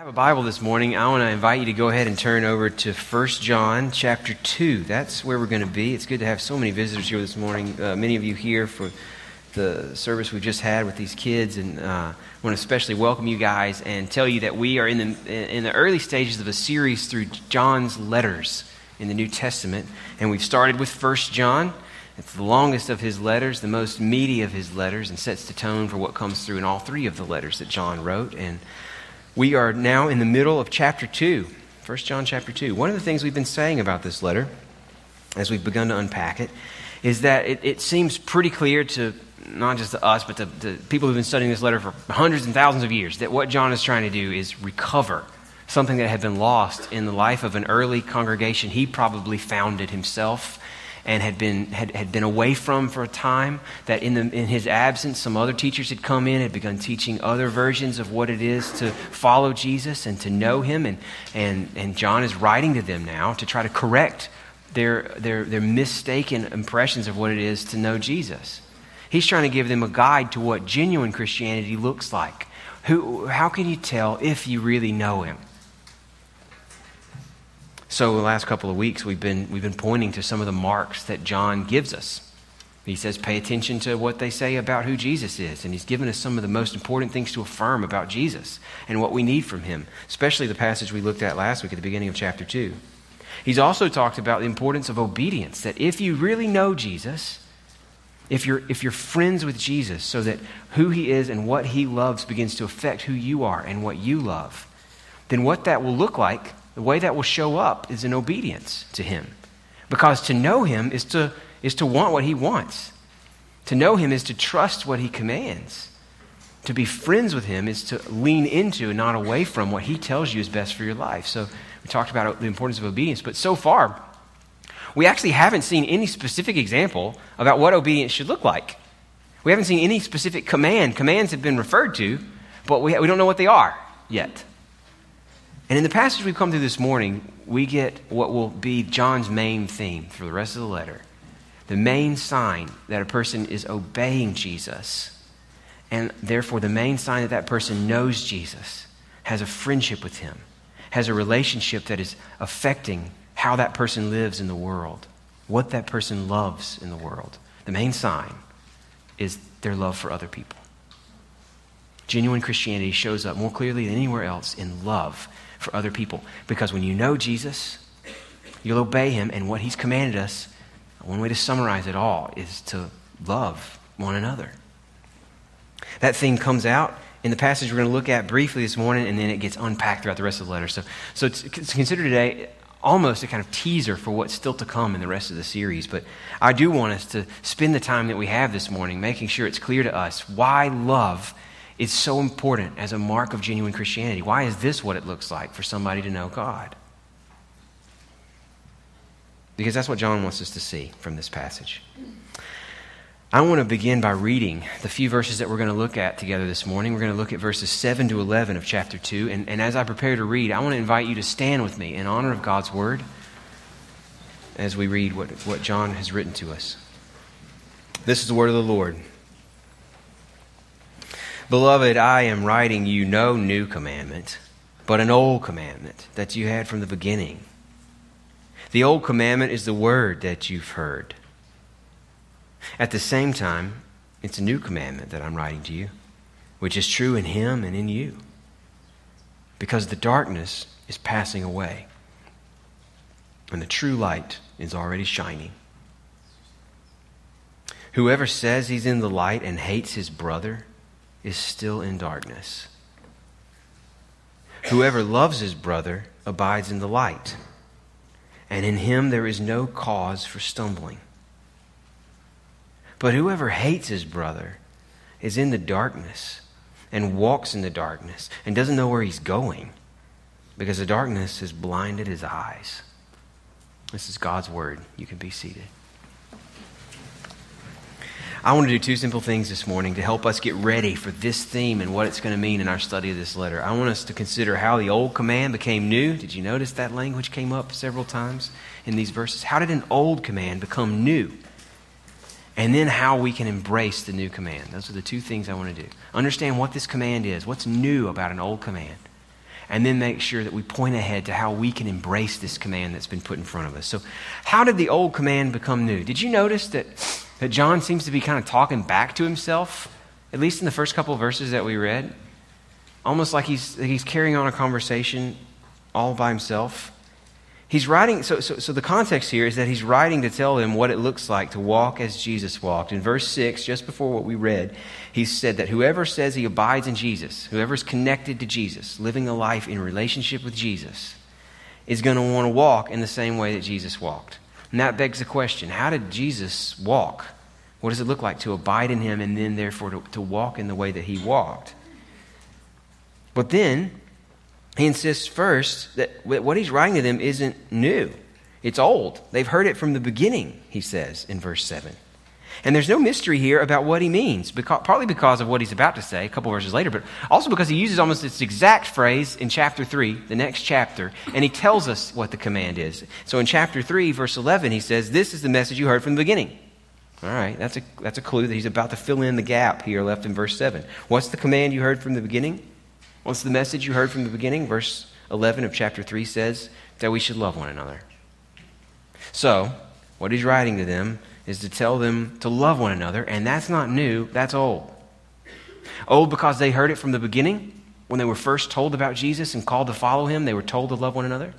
have a Bible this morning, I want to invite you to go ahead and turn over to 1 John chapter 2. That's where we're going to be. It's good to have so many visitors here this morning. Uh, many of you here for the service we just had with these kids, and uh, I want to especially welcome you guys and tell you that we are in the, in the early stages of a series through John's letters in the New Testament. And we've started with 1 John. It's the longest of his letters, the most meaty of his letters, and sets the tone for what comes through in all three of the letters that John wrote. And we are now in the middle of chapter 2, 1 John chapter 2. One of the things we've been saying about this letter, as we've begun to unpack it, is that it, it seems pretty clear to not just to us, but to, to people who've been studying this letter for hundreds and thousands of years, that what John is trying to do is recover something that had been lost in the life of an early congregation he probably founded himself and had been, had, had been away from for a time, that in, the, in his absence, some other teachers had come in, had begun teaching other versions of what it is to follow Jesus and to know him. And, and, and John is writing to them now to try to correct their, their, their mistaken impressions of what it is to know Jesus. He's trying to give them a guide to what genuine Christianity looks like. Who, how can you tell if you really know him? So, the last couple of weeks, we've been, we've been pointing to some of the marks that John gives us. He says, pay attention to what they say about who Jesus is. And he's given us some of the most important things to affirm about Jesus and what we need from him, especially the passage we looked at last week at the beginning of chapter 2. He's also talked about the importance of obedience, that if you really know Jesus, if you're, if you're friends with Jesus, so that who he is and what he loves begins to affect who you are and what you love, then what that will look like the way that will show up is in obedience to Him. Because to know Him is to, is to want what He wants. To know Him is to trust what He commands. To be friends with Him is to lean into and not away from what He tells you is best for your life. So we talked about the importance of obedience, but so far, we actually haven't seen any specific example about what obedience should look like. We haven't seen any specific command. Commands have been referred to, but we, we don't know what they are yet. And in the passage we've come through this morning, we get what will be John's main theme for the rest of the letter. The main sign that a person is obeying Jesus, and therefore the main sign that that person knows Jesus, has a friendship with him, has a relationship that is affecting how that person lives in the world, what that person loves in the world. The main sign is their love for other people. Genuine Christianity shows up more clearly than anywhere else in love for other people. Because when you know Jesus, you'll obey him, and what he's commanded us, one way to summarize it all is to love one another. That theme comes out in the passage we're going to look at briefly this morning, and then it gets unpacked throughout the rest of the letter. So, so to consider today almost a kind of teaser for what's still to come in the rest of the series. But I do want us to spend the time that we have this morning making sure it's clear to us why love is so important as a mark of genuine Christianity? Why is this what it looks like for somebody to know God? Because that's what John wants us to see from this passage. I want to begin by reading the few verses that we're going to look at together this morning. We're going to look at verses 7 to 11 of chapter 2. And, and as I prepare to read, I want to invite you to stand with me in honor of God's word as we read what, what John has written to us. This is the word of the Lord. Beloved, I am writing you no new commandment, but an old commandment that you had from the beginning. The old commandment is the word that you've heard. At the same time, it's a new commandment that I'm writing to you, which is true in him and in you. Because the darkness is passing away, and the true light is already shining. Whoever says he's in the light and hates his brother is still in darkness. Whoever loves his brother abides in the light, and in him there is no cause for stumbling. But whoever hates his brother is in the darkness and walks in the darkness and doesn't know where he's going because the darkness has blinded his eyes. This is God's word. You can be seated. I want to do two simple things this morning to help us get ready for this theme and what it's going to mean in our study of this letter. I want us to consider how the old command became new. Did you notice that language came up several times in these verses? How did an old command become new? And then how we can embrace the new command. Those are the two things I want to do. Understand what this command is, what's new about an old command. and then make sure that we point ahead to how we can embrace this command that's been put in front of us. So, how did the old command become new? Did you notice that, that John seems to be kind of talking back to himself, at least in the first couple verses that we read? Almost like he's, he's carrying on a conversation all by himself. He's writing, so, so, so the context here is that he's writing to tell them what it looks like to walk as Jesus walked. In verse 6, just before what we read, he said that whoever says he abides in Jesus, whoever's connected to Jesus, living a life in relationship with Jesus, is going to want to walk in the same way that Jesus walked. And that begs the question how did Jesus walk? What does it look like to abide in him and then, therefore, to, to walk in the way that he walked? But then, he insists first that what he's writing to them isn't new, it's old. They've heard it from the beginning, he says in verse 7. And there's no mystery here about what he means, because, partly because of what he's about to say a couple verses later, but also because he uses almost this exact phrase in chapter 3, the next chapter, and he tells us what the command is. So in chapter 3, verse 11, he says, This is the message you heard from the beginning. All right, that's a, that's a clue that he's about to fill in the gap here left in verse 7. What's the command you heard from the beginning? What's the message you heard from the beginning? Verse 11 of chapter 3 says that we should love one another. So, what he's writing to them is to tell them to love one another, and that's not new, that's old. Old because they heard it from the beginning. When they were first told about Jesus and called to follow him, they were told to love one another.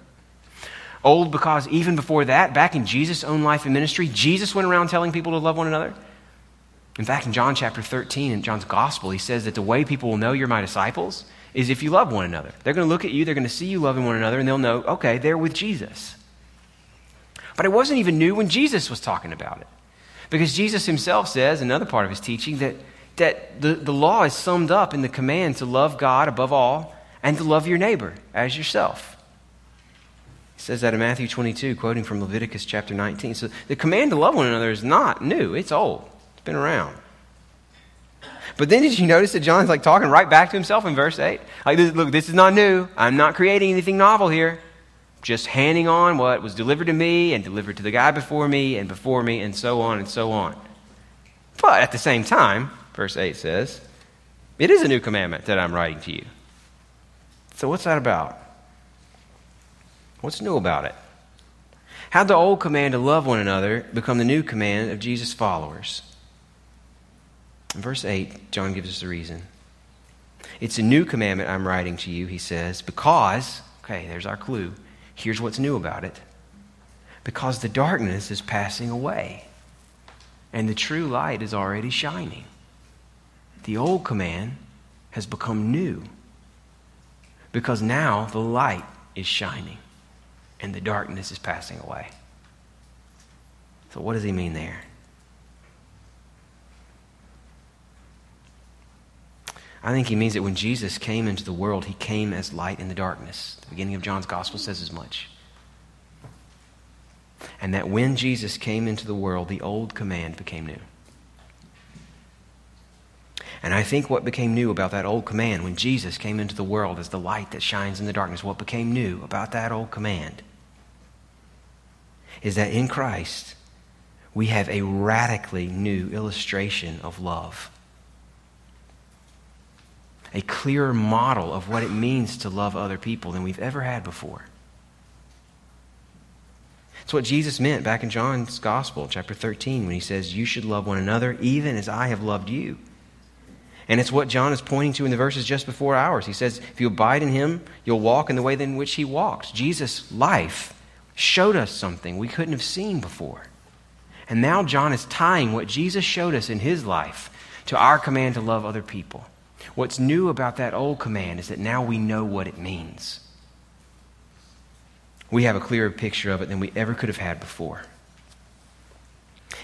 Old because even before that, back in Jesus' own life and ministry, Jesus went around telling people to love one another. In fact, in John chapter 13, in John's gospel, he says that the way people will know you're my disciples is if you love one another. They're going to look at you, they're going to see you loving one another, and they'll know, okay, they're with Jesus. But it wasn't even new when Jesus was talking about it. Because Jesus himself says, another part of his teaching, that, that the, the law is summed up in the command to love God above all and to love your neighbor as yourself. He says that in Matthew 22, quoting from Leviticus chapter 19. So the command to love one another is not new, it's old, it's been around. But then did you notice that John's like talking right back to himself in verse 8? Like, look, this is not new. I'm not creating anything novel here. Just handing on what was delivered to me and delivered to the guy before me and before me and so on and so on. But at the same time, verse 8 says, it is a new commandment that I'm writing to you. So what's that about? What's new about it? How'd the old command to love one another become the new command of Jesus' followers? In verse 8, John gives us the reason. It's a new commandment I'm writing to you, he says, because, okay, there's our clue. Here's what's new about it. Because the darkness is passing away, and the true light is already shining. The old command has become new, because now the light is shining, and the darkness is passing away. So, what does he mean there? I think he means that when Jesus came into the world, he came as light in the darkness. The beginning of John's gospel says as much. And that when Jesus came into the world, the old command became new. And I think what became new about that old command when Jesus came into the world as the light that shines in the darkness, what became new about that old command is that in Christ we have a radically new illustration of love a clearer model of what it means to love other people than we've ever had before. It's what Jesus meant back in John's Gospel, chapter 13, when he says, You should love one another even as I have loved you. And it's what John is pointing to in the verses just before ours. He says, If you abide in him, you'll walk in the way in which he walked. Jesus' life showed us something we couldn't have seen before. And now John is tying what Jesus showed us in his life to our command to love other people. What's new about that old command is that now we know what it means. We have a clearer picture of it than we ever could have had before.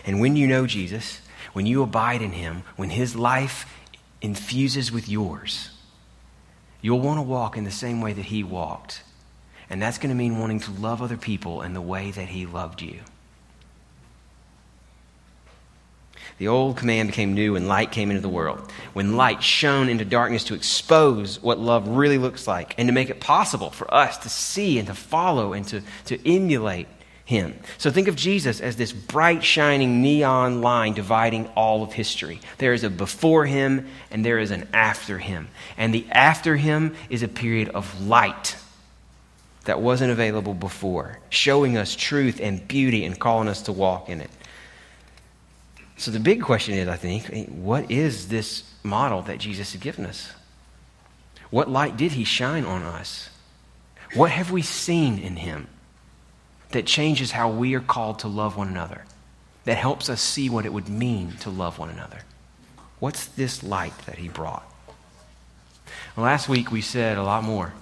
And when you know Jesus, when you abide in him, when his life infuses with yours, you'll want to walk in the same way that he walked. And that's going to mean wanting to love other people in the way that he loved you. The old command became new and light came into the world. When light shone into darkness to expose what love really looks like and to make it possible for us to see and to follow and to, to emulate him. So think of Jesus as this bright, shining neon line dividing all of history. There is a before him and there is an after him. And the after him is a period of light that wasn't available before, showing us truth and beauty and calling us to walk in it. So the big question is, I think, eh, what is this model that Jesus has given us? What light did he shine on us? What have we seen in him? that changes how we are called to love one another, that helps us see what it would mean to love one another. What's this light that he brought? Last week we said a lot more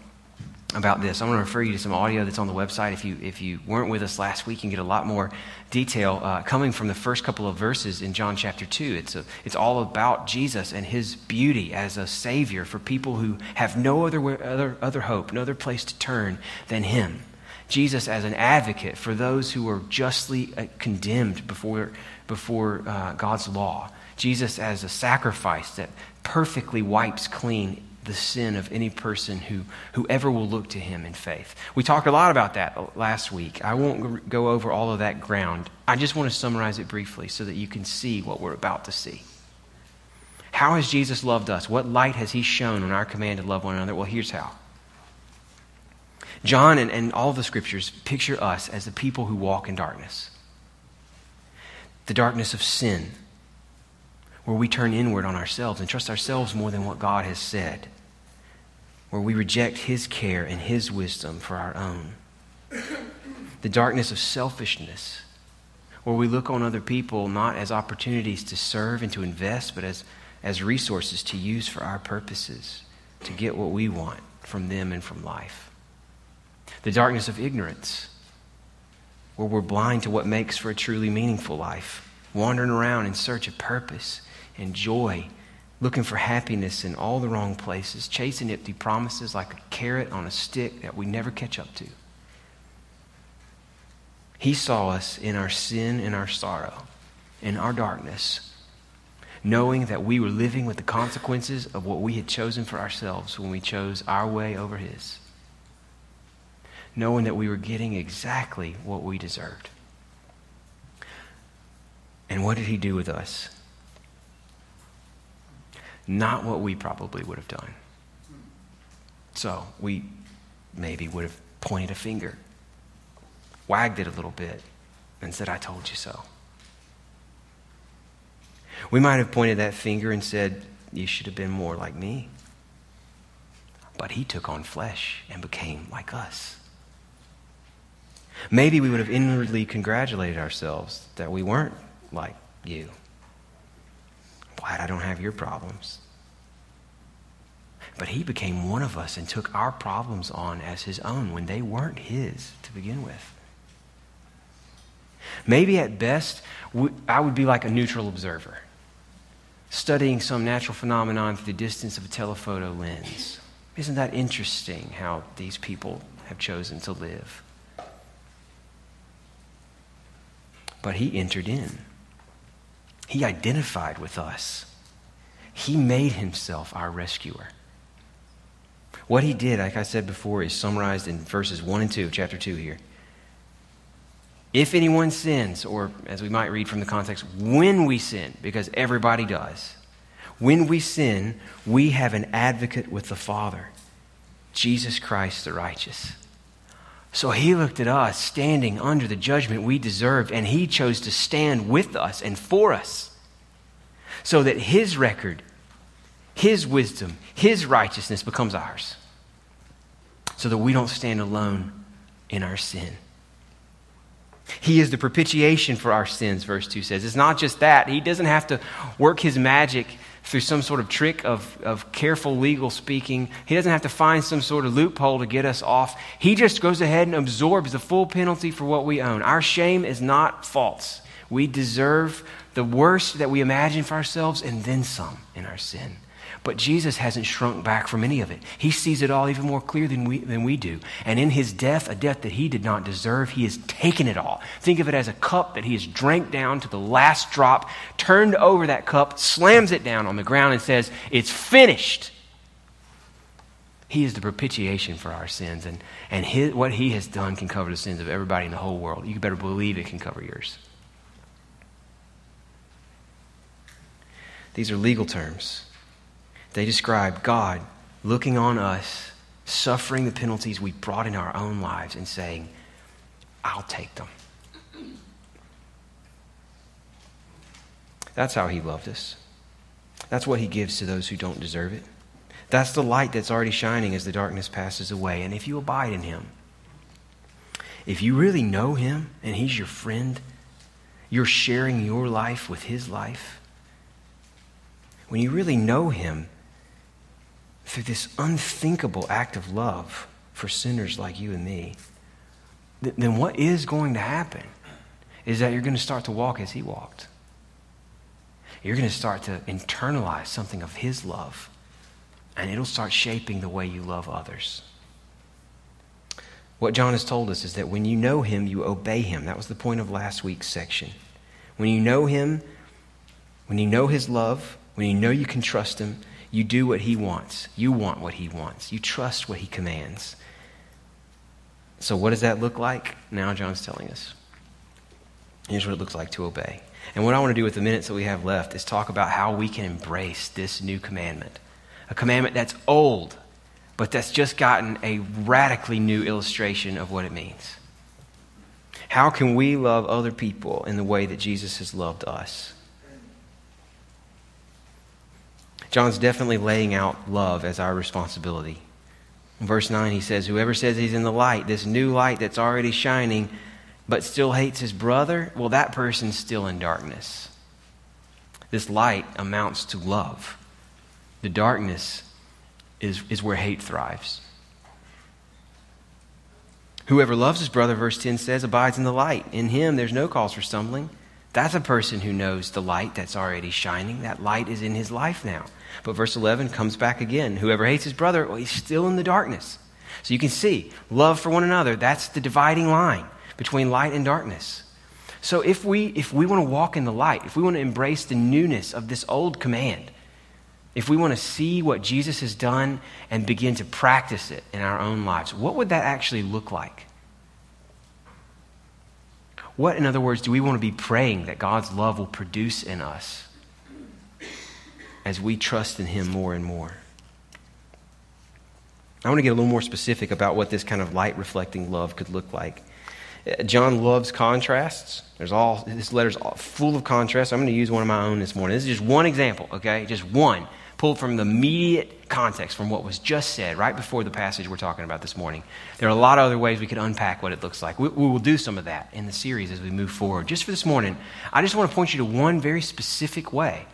about this. I'm going to refer you to some audio that's on the website. If you, if you weren't with us last week, you can get a lot more detail uh, coming from the first couple of verses in John chapter 2. It's, a, it's all about Jesus and his beauty as a Savior for people who have no other, other, other hope, no other place to turn than him. Jesus as an advocate for those who are justly uh, condemned before, before uh, God's law. Jesus as a sacrifice that perfectly wipes clean the sin of any person who, ever will look to him in faith. We talked a lot about that last week. I won't go over all of that ground. I just want to summarize it briefly so that you can see what we're about to see. How has Jesus loved us? What light has he shown on our command to love one another? Well, here's how. John and, and all the scriptures picture us as the people who walk in darkness the darkness of sin, where we turn inward on ourselves and trust ourselves more than what God has said, where we reject His care and His wisdom for our own. The darkness of selfishness, where we look on other people not as opportunities to serve and to invest, but as, as resources to use for our purposes, to get what we want from them and from life the darkness of ignorance, where we're blind to what makes for a truly meaningful life, wandering around in search of purpose and joy, looking for happiness in all the wrong places, chasing empty promises like a carrot on a stick that we never catch up to. He saw us in our sin and our sorrow, in our darkness, knowing that we were living with the consequences of what we had chosen for ourselves when we chose our way over His knowing that we were getting exactly what we deserved. And what did he do with us? Not what we probably would have done. So we maybe would have pointed a finger, wagged it a little bit, and said, I told you so. We might have pointed that finger and said, You should have been more like me. But he took on flesh and became like us. Maybe we would have inwardly congratulated ourselves that we weren't like you. Glad I don't have your problems. But he became one of us and took our problems on as his own when they weren't his to begin with. Maybe at best, I would be like a neutral observer, studying some natural phenomenon through the distance of a telephoto lens. Isn't that interesting how these people have chosen to live? but he entered in. He identified with us. He made himself our rescuer. What he did, like I said before, is summarized in verses 1 and 2 of chapter 2 here. If anyone sins, or as we might read from the context, when we sin, because everybody does, when we sin, we have an advocate with the Father, Jesus Christ the righteous. So he looked at us standing under the judgment we deserved, and he chose to stand with us and for us so that his record, his wisdom, his righteousness becomes ours. So that we don't stand alone in our sin. He is the propitiation for our sins, verse 2 says. It's not just that. He doesn't have to work his magic through some sort of trick of, of careful legal speaking. He doesn't have to find some sort of loophole to get us off. He just goes ahead and absorbs the full penalty for what we own. Our shame is not false. We deserve the worst that we imagine for ourselves and then some in our sin. But Jesus hasn't shrunk back from any of it. He sees it all even more clear than we, than we do. And in his death, a death that he did not deserve, he has taken it all. Think of it as a cup that he has drank down to the last drop, turned over that cup, slams it down on the ground, and says, It's finished. He is the propitiation for our sins, and, and his, what He has done can cover the sins of everybody in the whole world. You better believe it can cover yours. These are legal terms. They describe God looking on us, suffering the penalties we brought in our own lives, and saying, I'll take them. That's how He loved us. That's what He gives to those who don't deserve it. That's the light that's already shining as the darkness passes away. And if you abide in Him, if you really know Him and He's your friend, you're sharing your life with His life. When you really know Him through this unthinkable act of love for sinners like you and me, then what is going to happen is that you're going to start to walk as He walked. You're going to start to internalize something of His love and it'll start shaping the way you love others. What John has told us is that when you know him, you obey him. That was the point of last week's section. When you know him, when you know his love, when you know you can trust him, you do what he wants. You want what he wants. You trust what he commands. So, what does that look like? Now, John's telling us. Here's what it looks like to obey. And what I want to do with the minutes that we have left is talk about how we can embrace this new commandment a commandment that's old, but that's just gotten a radically new illustration of what it means. How can we love other people in the way that Jesus has loved us? John's definitely laying out love as our responsibility. In verse 9, he says, Whoever says he's in the light, this new light that's already shining, but still hates his brother, well, that person's still in darkness. This light amounts to love. The darkness is, is where hate thrives. Whoever loves his brother, verse 10 says, abides in the light. In him, there's no cause for stumbling. That's a person who knows the light that's already shining. That light is in his life now. But verse 11 comes back again. Whoever hates his brother, well, he's still in the darkness. So you can see, love for one another, that's the dividing line between light and darkness. So if we, if we want to walk in the light, if we want to embrace the newness of this old command, if we want to see what Jesus has done and begin to practice it in our own lives, what would that actually look like? What, in other words, do we want to be praying that God's love will produce in us as we trust in Him more and more? I want to get a little more specific about what this kind of light reflecting love could look like. Uh, John loves contrasts. There's all this letter's full of contrasts. I'm going to use one of my own this morning. This is just one example, okay? Just one pulled from the immediate context from what was just said right before the passage we're talking about this morning. There are a lot of other ways we could unpack what it looks like. We, we will do some of that in the series as we move forward. Just for this morning, I just want to point you to one very specific way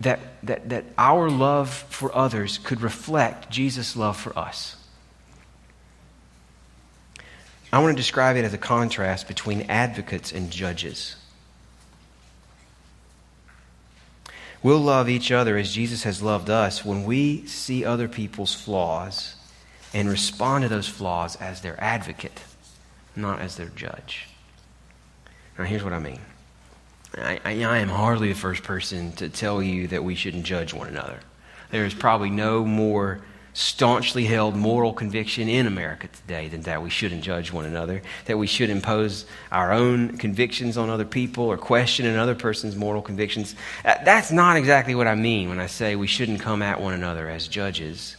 that, that, that our love for others could reflect Jesus' love for us. I want to describe it as a contrast between advocates and judges. We'll love each other as Jesus has loved us when we see other people's flaws and respond to those flaws as their advocate, not as their judge. Now, here's what I mean I, I, I am hardly the first person to tell you that we shouldn't judge one another. There is probably no more staunchly held moral conviction in America today than that we shouldn't judge one another, that we should impose our own convictions on other people or question another person's moral convictions. Uh, that's not exactly what I mean when I say we shouldn't come at one another as judges.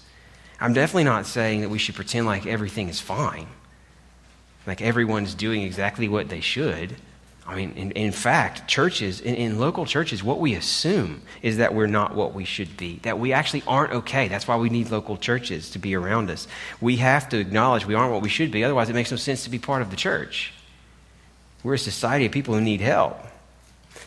I'm definitely not saying that we should pretend like everything is fine, like everyone's doing exactly what they should. I mean, in, in fact, churches, in, in, local churches, what we assume is that we're not what we should be, that we actually aren't okay. That's why we need local churches to be around us. We have to acknowledge we aren't what we should be, otherwise, it makes no sense to be part of the church. We're a society of people who need help.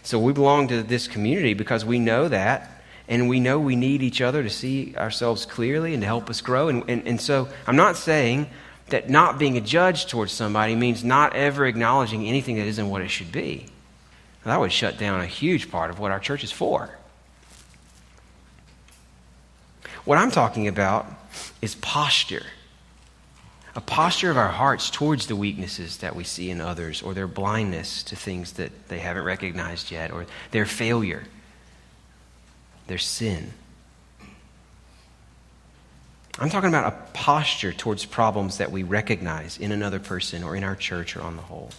So we belong to this community because we know that, and we know we need each other to see ourselves clearly and to help us grow. And, and, and so I'm not saying that not being a judge towards somebody means not ever acknowledging anything that isn't what it should be. Well, that would shut down a huge part of what our church is for. What I'm talking about is posture. A posture of our hearts towards the weaknesses that we see in others, or their blindness to things that they haven't recognized yet, or their failure, their sin. I'm talking about a posture towards problems that we recognize in another person or in our church or on the whole.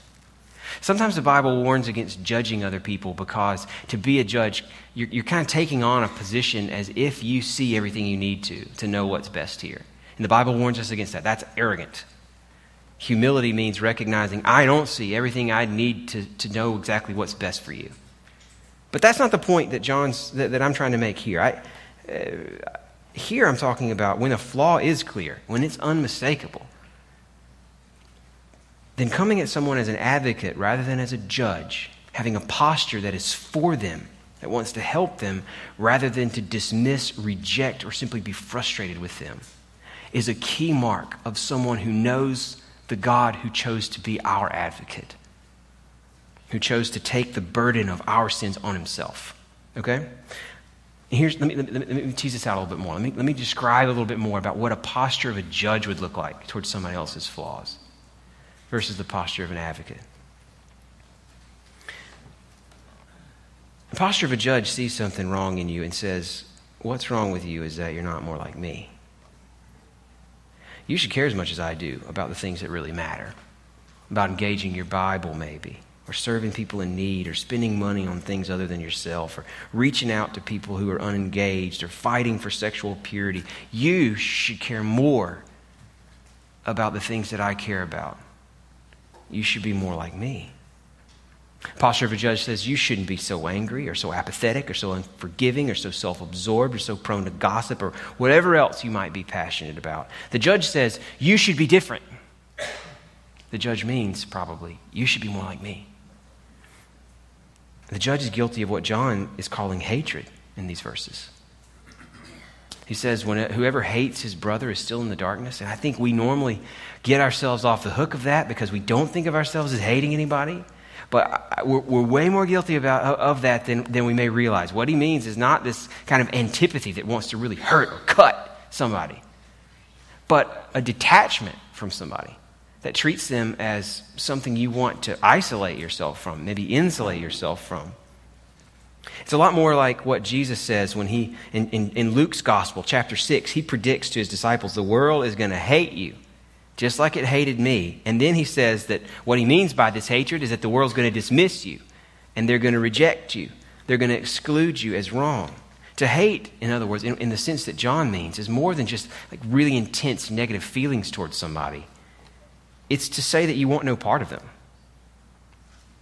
Sometimes the Bible warns against judging other people because to be a judge, you're, you're, kind of taking on a position as if you see everything you need to to know what's best here. And the Bible warns us against that. That's arrogant. Humility means recognizing I don't see everything I need to, to know exactly what's best for you. But that's not the point that John's that, that I'm trying to make here. I, uh, here I'm talking about when a flaw is clear, when it's unmistakable. Then coming at someone as an advocate rather than as a judge, having a posture that is for them, that wants to help them rather than to dismiss, reject, or simply be frustrated with them, is a key mark of someone who knows the God who chose to be our advocate, who chose to take the burden of our sins on himself. Okay? Here's, let, me, let, me, let me tease this out a little bit more. Let me, let me describe a little bit more about what a posture of a judge would look like towards somebody else's flaws versus the posture of an advocate. The posture of a judge sees something wrong in you and says, What's wrong with you is that you're not more like me. You should care as much as I do about the things that really matter, about engaging your Bible, maybe, or serving people in need, or spending money on things other than yourself, or reaching out to people who are unengaged, or fighting for sexual purity. You should care more about the things that I care about. You should be more like me. Posture of a judge says you shouldn't be so angry or so apathetic or so unforgiving or so self absorbed or so prone to gossip or whatever else you might be passionate about. The judge says you should be different. The judge means probably you should be more like me. The judge is guilty of what John is calling hatred in these verses. He says, when uh, whoever hates his brother is still in the darkness. And I think we normally get ourselves off the hook of that because we don't think of ourselves as hating anybody. But uh, we're, we're way more guilty about, of that than, than we may realize. What he means is not this kind of antipathy that wants to really hurt or cut somebody, but a detachment from somebody that treats them as something you want to isolate yourself from, maybe insulate yourself from. It's a lot more like what Jesus says when he, in, in, in Luke's gospel, chapter 6, he predicts to his disciples, the world is going to hate you just like it hated me. And then he says that what he means by this hatred is that the world's going to dismiss you and they're going to reject you, they're going to exclude you as wrong. To hate, in other words, in, in, the sense that John means, is more than just like really intense negative feelings towards somebody. It's to say that you want no part of them.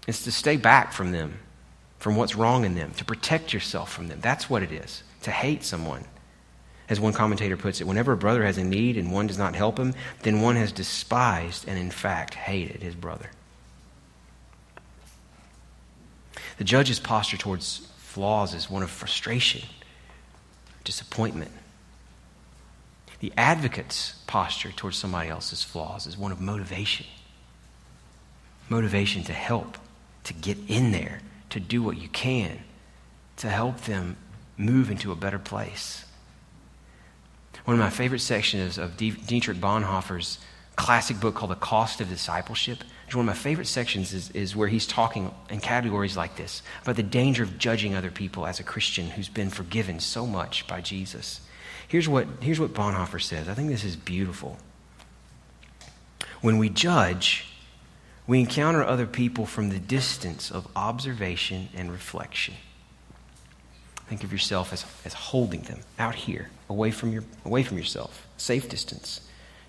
It's to stay back from them, from what's wrong in them, to protect yourself from them. That's what it is, to hate someone. As one commentator puts it, whenever a brother has a need and one does not help him, then one has despised and, in fact, hated his brother. The judge's posture towards flaws is one of frustration, disappointment. The advocate's posture towards somebody else's flaws is one of motivation. Motivation to help, to get in there, to do what you can, to help them move into a better place. One of my favorite sections of Dietrich Bonhoeffer's classic book called The Cost of Discipleship. One of my favorite sections is, is where he's talking in categories like this about the danger of judging other people as a Christian who's been forgiven so much by Jesus. Here's what, here's what Bonhoeffer says. I think this is beautiful. When we judge, we encounter other people from the distance of observation and reflection. Think of yourself as, as holding them out here, away from, your, away from yourself, safe distance,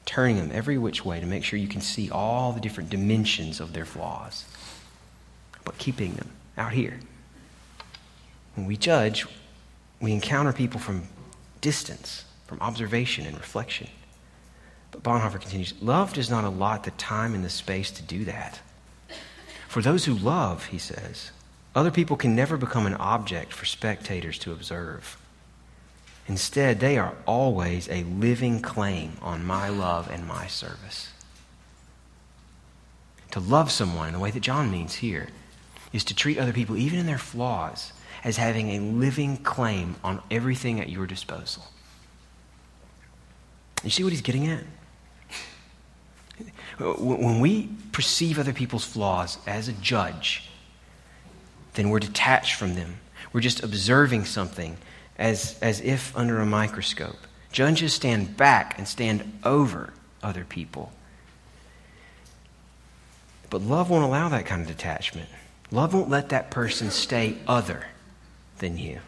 turning them every which way to make sure you can see all the different dimensions of their flaws, but keeping them out here. When we judge, we encounter people from distance, from observation and reflection. But Bonhoeffer continues love does not allot the time and the space to do that. For those who love, he says, other people can never become an object for spectators to observe. Instead, they are always a living claim on my love and my service. To love someone in the way that John means here is to treat other people, even in their flaws, as having a living claim on everything at your disposal. You see what he's getting at? When we perceive other people's flaws as a judge, then we're detached from them. We're just observing something as, as if under a microscope. Judges stand back and stand over other people. But love won't allow that kind of detachment. Love won't let that person stay other than you.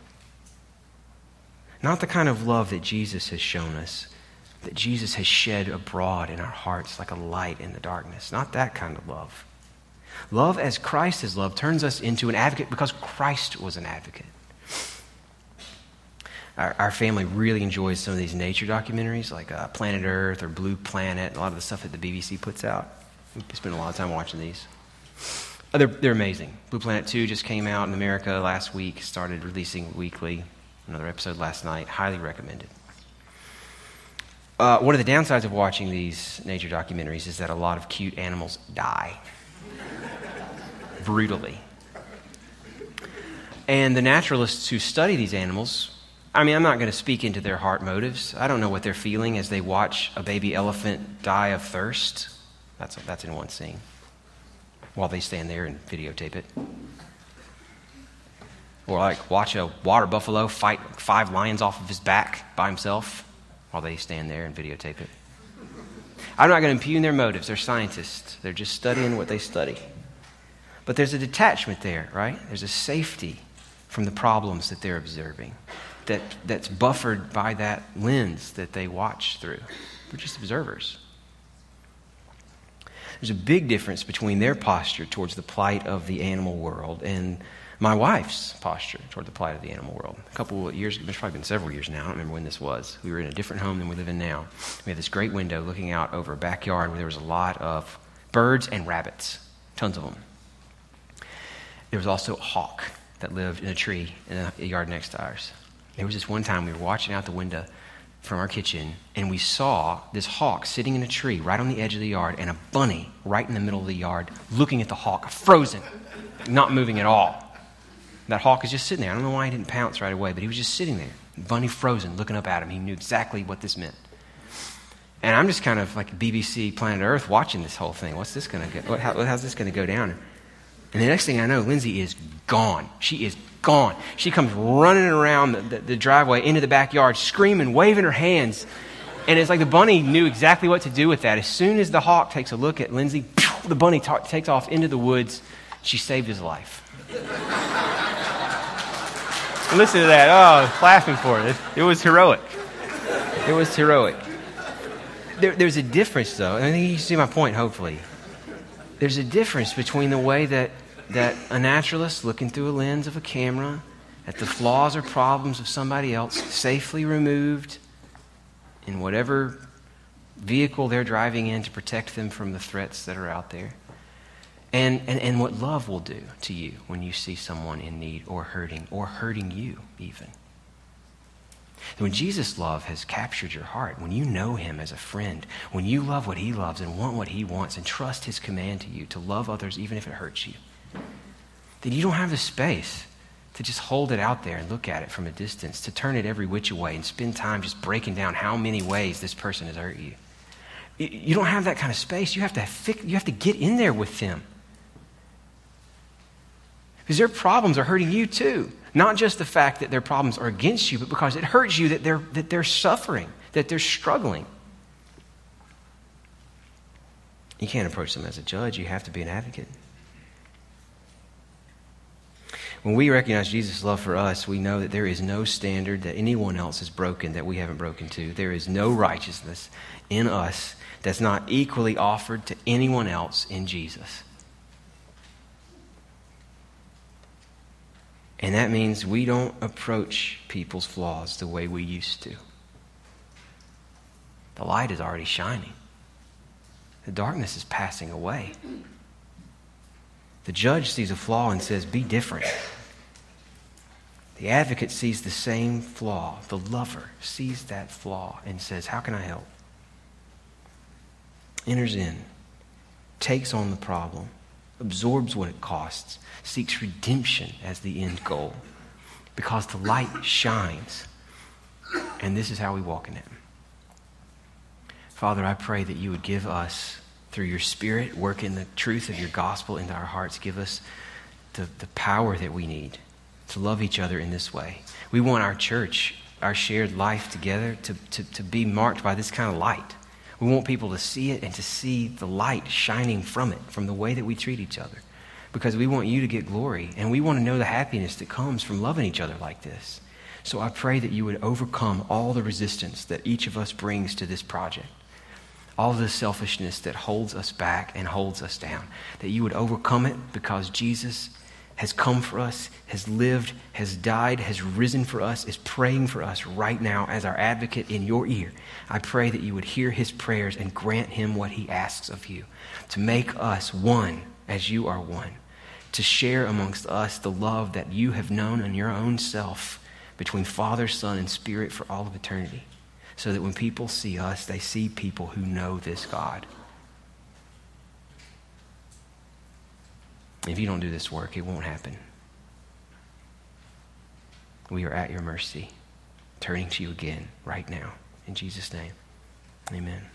Not the kind of love that Jesus has shown us, that Jesus has shed abroad in our hearts like a light in the darkness. Not that kind of love. Love as Christ has loved turns us into an advocate because Christ was an advocate. Our, our family really enjoys some of these nature documentaries like uh, Planet Earth or Blue Planet, a lot of the stuff that the BBC puts out. We spend a lot of time watching these. Oh, they're, they're amazing. Blue Planet 2 just came out in America last week, started releasing weekly. Another episode last night. Highly recommended. Uh, one of the downsides of watching these nature documentaries is that a lot of cute animals die brutally. And the naturalists who study these animals, I mean, I'm not going to speak into their heart motives. I don't know what they're feeling as they watch a baby elephant die of thirst. That's, that's in one scene while they stand there and videotape it. Or like watch a water buffalo fight five lions off of his back by himself while they stand there and videotape it. I'm not going to impugn their motives. They're scientists, they're just studying what they study. But there's a detachment there, right? There's a safety from the problems that they're observing that, that's buffered by that lens that they watch through. We're just observers. There's a big difference between their posture towards the plight of the animal world and my wife's posture toward the plight of the animal world. A couple of years, it's probably been several years now. I don't remember when this was. We were in a different home than we live in now. We had this great window looking out over a backyard where there was a lot of birds and rabbits, tons of them. There was also a hawk that lived in a tree in a yard next to ours. There was this one time we were watching out the window from our kitchen, and we saw this hawk sitting in a tree right on the edge of the yard, and a bunny right in the middle of the yard looking at the hawk, frozen, not moving at all. That hawk is just sitting there. I don't know why he didn't pounce right away, but he was just sitting there. Bunny frozen, looking up at him. He knew exactly what this meant. And I'm just kind of like BBC Planet Earth watching this whole thing. What's this going to go? How, how's this going to go down? And the next thing I know, Lindsay is gone. She is gone. She comes running around the, the, the, driveway into the backyard, screaming, waving her hands. And it's like the bunny knew exactly what to do with that. As soon as the hawk takes a look at Lindsay, the bunny ta- takes off into the woods. She saved his life. Listen to that. Oh, laughing for it. It was heroic. It was heroic. There, there's a difference, though. I think you see my point, hopefully. There's a difference between the way that that a naturalist looking through a lens of a camera at the flaws or problems of somebody else, safely removed in whatever vehicle they're driving in to protect them from the threats that are out there. And, and, and what love will do to you when you see someone in need or hurting, or hurting you even. When Jesus' love has captured your heart, when you know him as a friend, when you love what he loves and want what he wants and trust his command to you to love others even if it hurts you, then you don't have the space to just hold it out there and look at it from a distance, to turn it every which way and spend time just breaking down how many ways this person has hurt you. You don't have that kind of space. You have to, fix, you have to get in there with them. Because their problems are hurting you too. Not just the fact that their problems are against you, but because it hurts you that they're, that they're suffering, that they're struggling. You can't approach them as a judge, you have to be an advocate. When we recognize Jesus' love for us, we know that there is no standard that anyone else has broken that we haven't broken to. There is no righteousness in us that's not equally offered to anyone else in Jesus. And that means we don't approach people's flaws the way we used to. The light is already shining, the darkness is passing away. The judge sees a flaw and says, Be different. The advocate sees the same flaw. The lover sees that flaw and says, How can I help? Enters in, takes on the problem, absorbs what it costs, seeks redemption as the end goal because the light shines. And this is how we walk in it. Father, I pray that you would give us through your Spirit, work in the truth of your gospel into our hearts. Give us the, the power that we need to love each other in this way. We want our church our shared life together to, to, to be marked by this kind of light. We want people to see it and to see the light shining from it, from the way that we treat each other. Because we want you to get glory, and we want to know the happiness that comes from loving each other like this. So I pray that you would overcome all the resistance that each of us brings to this project, all the selfishness that holds us back and holds us down, that you would overcome it because Jesus has come for us, has lived, has died, has risen for us, is praying for us right now as our advocate in your ear. I pray that you would hear his prayers and grant him what he asks of you to make us one as you are one, to share amongst us the love that you have known in your own self between Father, Son, and Spirit for all of eternity, so that when people see us, they see people who know this God. If you don't do this work, it won't happen. We are at your mercy, turning to you again right now. In Jesus' name, amen.